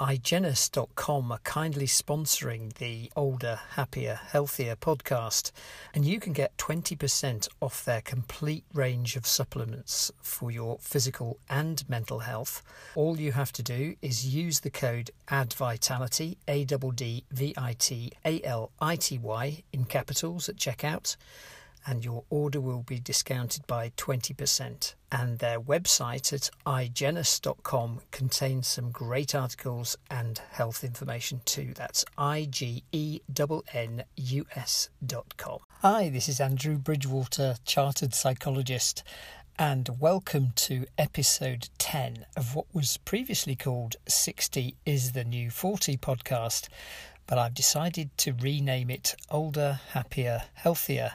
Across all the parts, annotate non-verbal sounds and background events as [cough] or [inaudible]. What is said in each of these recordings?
Igennus.com are kindly sponsoring the Older, Happier, Healthier podcast, and you can get 20% off their complete range of supplements for your physical and mental health. All you have to do is use the code ADDVITALITY, A D D V I T A L I T Y, in capitals at checkout and your order will be discounted by 20%. And their website at Igennus.com contains some great articles and health information too. That's I G E N N U S.com. Hi, this is Andrew Bridgewater, Chartered Psychologist, and welcome to episode 10 of what was previously called 60 is the New 40 podcast. But I've decided to rename it Older, Happier, Healthier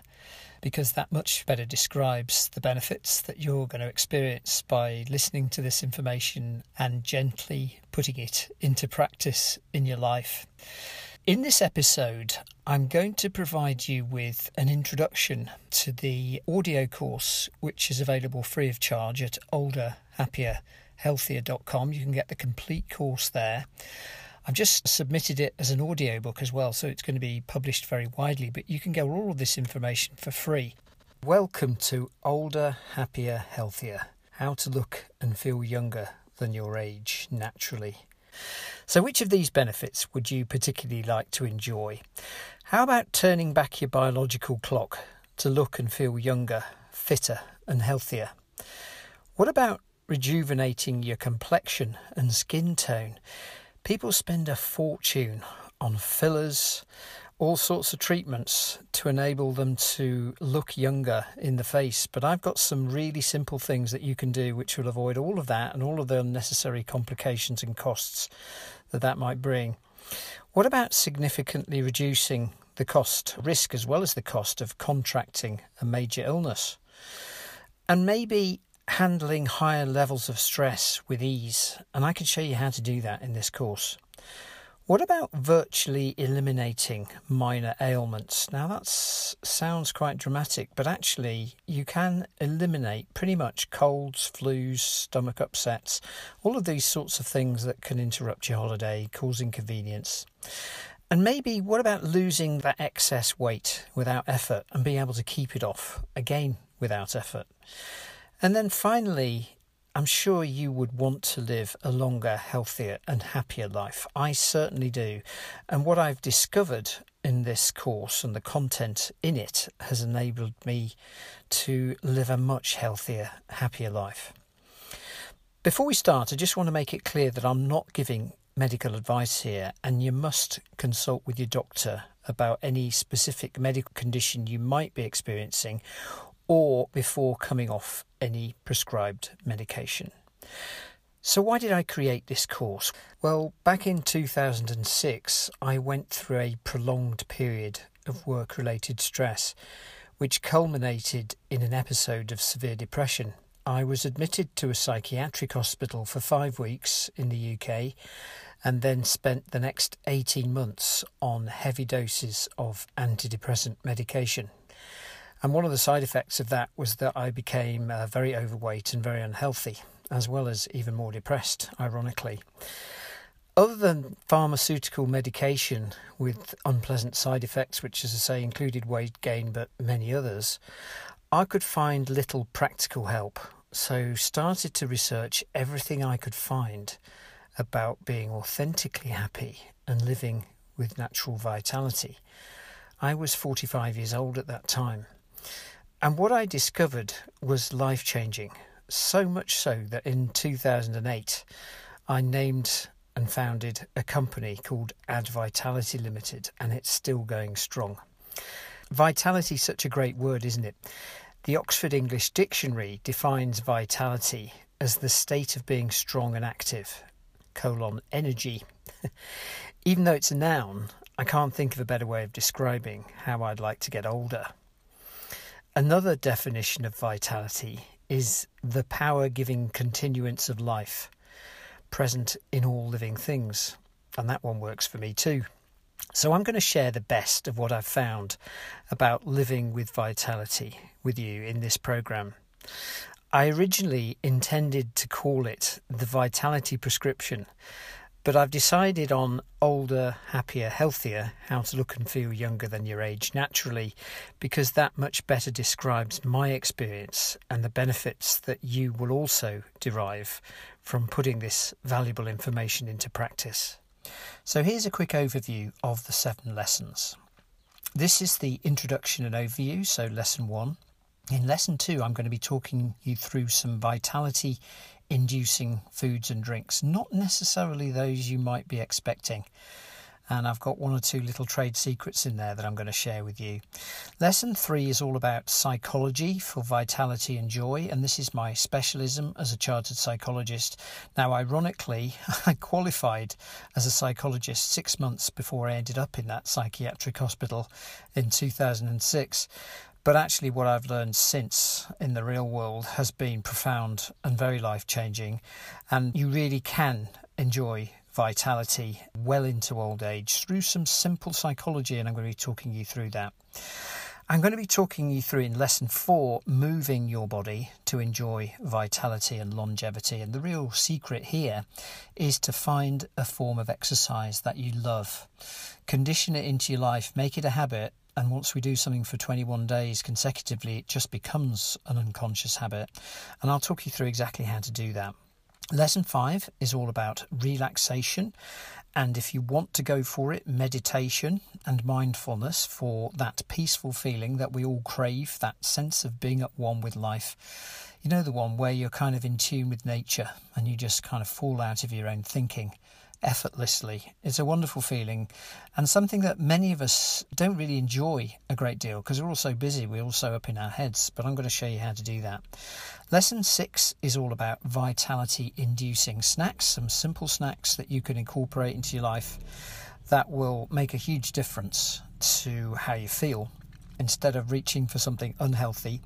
because that much better describes the benefits that you're going to experience by listening to this information and gently putting it into practice in your life. In this episode, I'm going to provide you with an introduction to the audio course, which is available free of charge at olderhappierhealthier.com. You can get the complete course there. I've just submitted it as an audiobook as well, so it's going to be published very widely, but you can get all of this information for free. Welcome to Older, Happier, Healthier How to Look and Feel Younger Than Your Age Naturally. So, which of these benefits would you particularly like to enjoy? How about turning back your biological clock to look and feel younger, fitter, and healthier? What about rejuvenating your complexion and skin tone? People spend a fortune on fillers, all sorts of treatments to enable them to look younger in the face. But I've got some really simple things that you can do which will avoid all of that and all of the unnecessary complications and costs that that might bring. What about significantly reducing the cost, risk, as well as the cost of contracting a major illness? And maybe handling higher levels of stress with ease, and I can show you how to do that in this course. What about virtually eliminating minor ailments? Now that sounds quite dramatic, but actually, you can eliminate pretty much colds, flus, stomach upsets, all of these sorts of things that can interrupt your holiday, cause inconvenience. And maybe what about losing that excess weight without effort and being able to keep it off again without effort? And then finally, I'm sure you would want to live a longer, healthier, and happier life. I certainly do. And what I've discovered in this course and the content in it has enabled me to live a much healthier, happier life. Before we start, I just want to make it clear that I'm not giving medical advice here, and you must consult with your doctor about any specific medical condition you might be experiencing or before coming off any prescribed medication. So, why did I create this course? Well, back in 2006, I went through a prolonged period of work related stress, which culminated in an episode of severe depression. I was admitted to a psychiatric hospital for five weeks in the UK and then spent the next 18 months on heavy doses of antidepressant medication. And one of the side effects of that was that I became uh, very overweight and very unhealthy, as well as even more depressed, ironically. Other than pharmaceutical medication with unpleasant side effects, which, as I say, included weight gain but many others, I could find little practical help. So, started to research everything I could find about being authentically happy and living with natural vitality. I was 45 years old at that time and what I discovered was life changing, so much so that in 2008 I named and founded a company called Add Vitality Limited, and it's still going strong. Vitality is such a great word, isn't it? The Oxford English Dictionary defines vitality as the state of being strong and active, colon, energy. [laughs] Even though it's a noun, I can't think of a better way of describing how I'd like to get older. Another definition of vitality is the power giving continuance of life present in all living things. And that one works for me too. So I'm going to share the best of what I've found about living with vitality with you in this program. I originally intended to call it the Vitality Prescription, But I've decided on older, happier, healthier, how to look and feel younger than your age naturally, because that much better describes my experience and the benefits that you will also derive from putting this valuable information into practice. So, here's a quick overview of the seven lessons. This is the introduction and overview, so lesson one. In lesson two, I'm going to be talking you through some vitality inducing foods and drinks, not necessarily those you might be expecting. And I've got one or two little trade secrets in there that I'm going to share with you. Lesson three is all about psychology for vitality and joy, and this is my specialism as a chartered psychologist. Now, ironically, [laughs] I qualified as a psychologist six months before I ended up in that psychiatric hospital in 2006. But actually, what I've learned since in the real world has been profound and very life changing. And you really can enjoy vitality well into old age through some simple psychology. And I'm going to be talking you through that. I'm going to be talking you through in lesson four moving your body to enjoy vitality and longevity. And the real secret here is to find a form of exercise that you love, condition it into your life, make it a habit, and once we do something for 21 days consecutively, it just becomes an unconscious habit. And I'll talk you through exactly how to do that. Lesson five is all about relaxation. And if you want to go for it, meditation and mindfulness for that peaceful feeling that we all crave, that sense of being at one with life. You know, the one where you're kind of in tune with nature and you just kind of fall out of your own thinking effortlessly. It's a wonderful feeling and something that many of us don't really enjoy a great deal because we're all so busy, we're all so up in our heads. But I'm going to show you how to do that. Lesson six is all about vitality inducing snacks, some simple snacks that you can incorporate into your life that will make a huge difference to how you feel instead of reaching for something unhealthy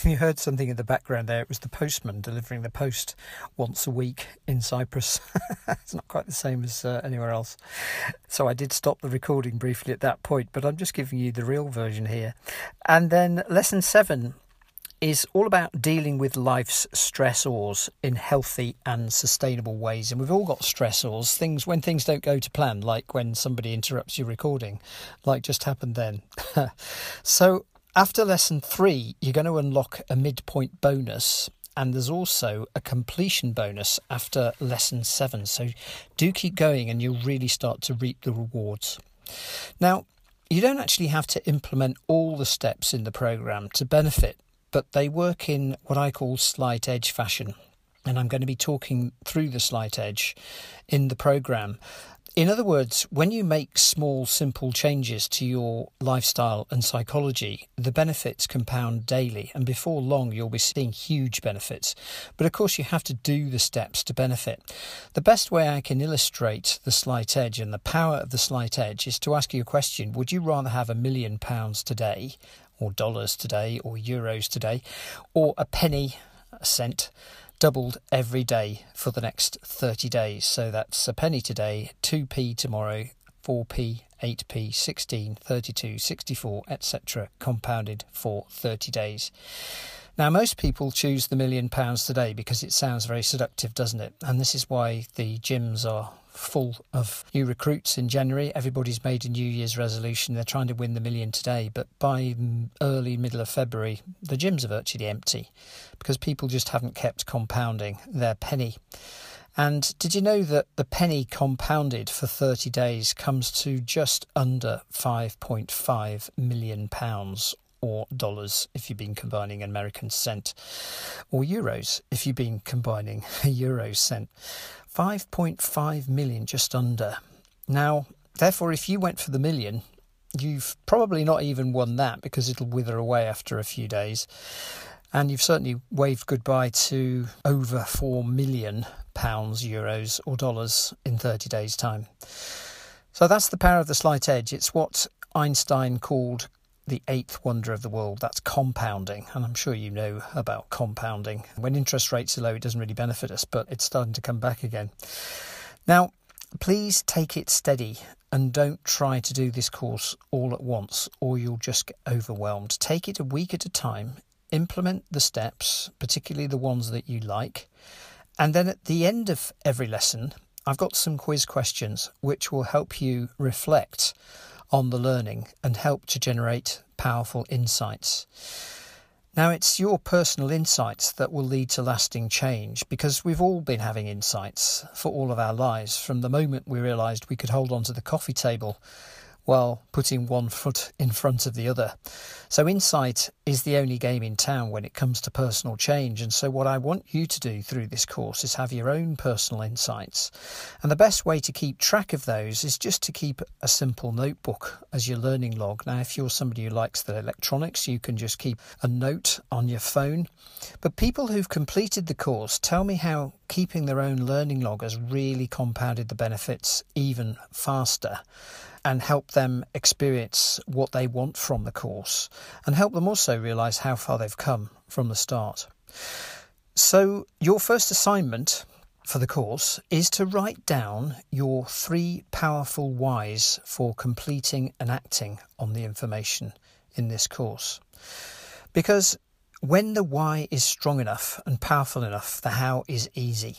if you heard something in the background there, it was the postman delivering the post once a week in Cyprus. [laughs] it's not quite the same as uh, anywhere else. So I did stop the recording briefly at that point, but I'm just giving you the real version here. And then lesson seven is all about dealing with life's stressors in healthy and sustainable ways. And we've all got stressors, things when things don't go to plan, like when somebody interrupts your recording, like just happened then. [laughs] so after lesson three, you're going to unlock a midpoint bonus, and there's also a completion bonus after lesson seven. So do keep going, and you'll really start to reap the rewards. Now, you don't actually have to implement all the steps in the program to benefit, but they work in what I call slight edge fashion. And I'm going to be talking through the slight edge in the program. In other words, when you make small, simple changes to your lifestyle and psychology, the benefits compound daily, and before long, you'll be seeing huge benefits. But of course, you have to do the steps to benefit. The best way I can illustrate the slight edge and the power of the slight edge is to ask you a question Would you rather have a million pounds today, or dollars today, or euros today, or a penny, a cent? Doubled every day for the next 30 days. So that's a penny today, 2p tomorrow, 4p, 8p, 16, 32, 64, etc., compounded for 30 days. Now, most people choose the million pounds today because it sounds very seductive, doesn't it? And this is why the gyms are full of new recruits in January. Everybody's made a New Year's resolution. They're trying to win the million today, but by early, middle of February, the gyms are virtually empty because people just haven't kept compounding their penny. And did you know that the penny compounded for 30 days comes to just under 5.5 million pounds or dollars if you've been combining an American cent, or euros if you've been combining a [laughs] euro cent. 5.5 million, just under. Now, therefore, if you went for the million, you've probably not even won that because it'll wither away after a few days. And you've certainly waved goodbye to over 4 million pounds, euros, or dollars in 30 days' time. So that's the power of the slight edge. It's what Einstein called the eighth wonder of the world. That's compounding. And I'm sure you know about compounding. When interest rates are low, it doesn't really benefit us, but it's starting to come back again. Now, please take it steady and don't try to do this course all at once or you'll just get overwhelmed. Take it a week at a time, implement the steps, particularly the ones that you like, and then at the end of every lesson, I've got some quiz questions which will help you reflect on the learning and help to generate powerful insights. Now, it's your personal insights that will lead to lasting change because we've all been having insights for all of our lives from the moment we realised we could hold on to the coffee table while putting one foot in front of the other. So, insight is the only game in town when it comes to personal change. And so, what I want you to do through this course is have your own personal insights. And the best way to keep track of those is just to keep a simple notebook as your learning log. Now, if you're somebody who likes the electronics, you can just keep a note on your phone. But people who've completed the course tell me how keeping their own learning log has really compounded the benefits even faster and help them experience what they want from the course and help them also realize how far they've come from the start. So, your first assignment for the course is to write down your three powerful whys for completing and acting on the information in this course. Because when the why is strong enough and powerful enough, the how is easy.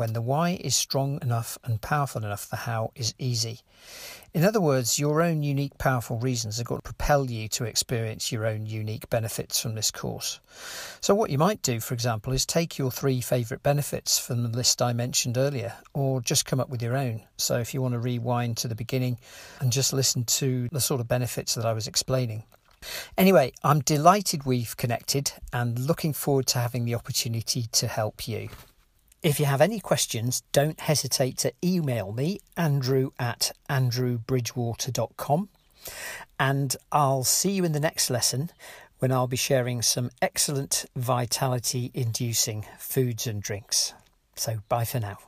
When the why is strong enough and powerful enough, the how is easy. In other words, your own unique, powerful reasons are going to propel you to experience your own unique benefits from this course. So, what you might do, for example, is take your three favourite benefits from the list I mentioned earlier, or just come up with your own. So, if you want to rewind to the beginning and just listen to the sort of benefits that I was explaining. Anyway, I'm delighted we've connected and looking forward to having the opportunity to help you. If you have any questions, don't hesitate to email me, andrew at andrewbridgewater.com. And I'll see you in the next lesson when I'll be sharing some excellent vitality inducing foods and drinks. So, bye for now.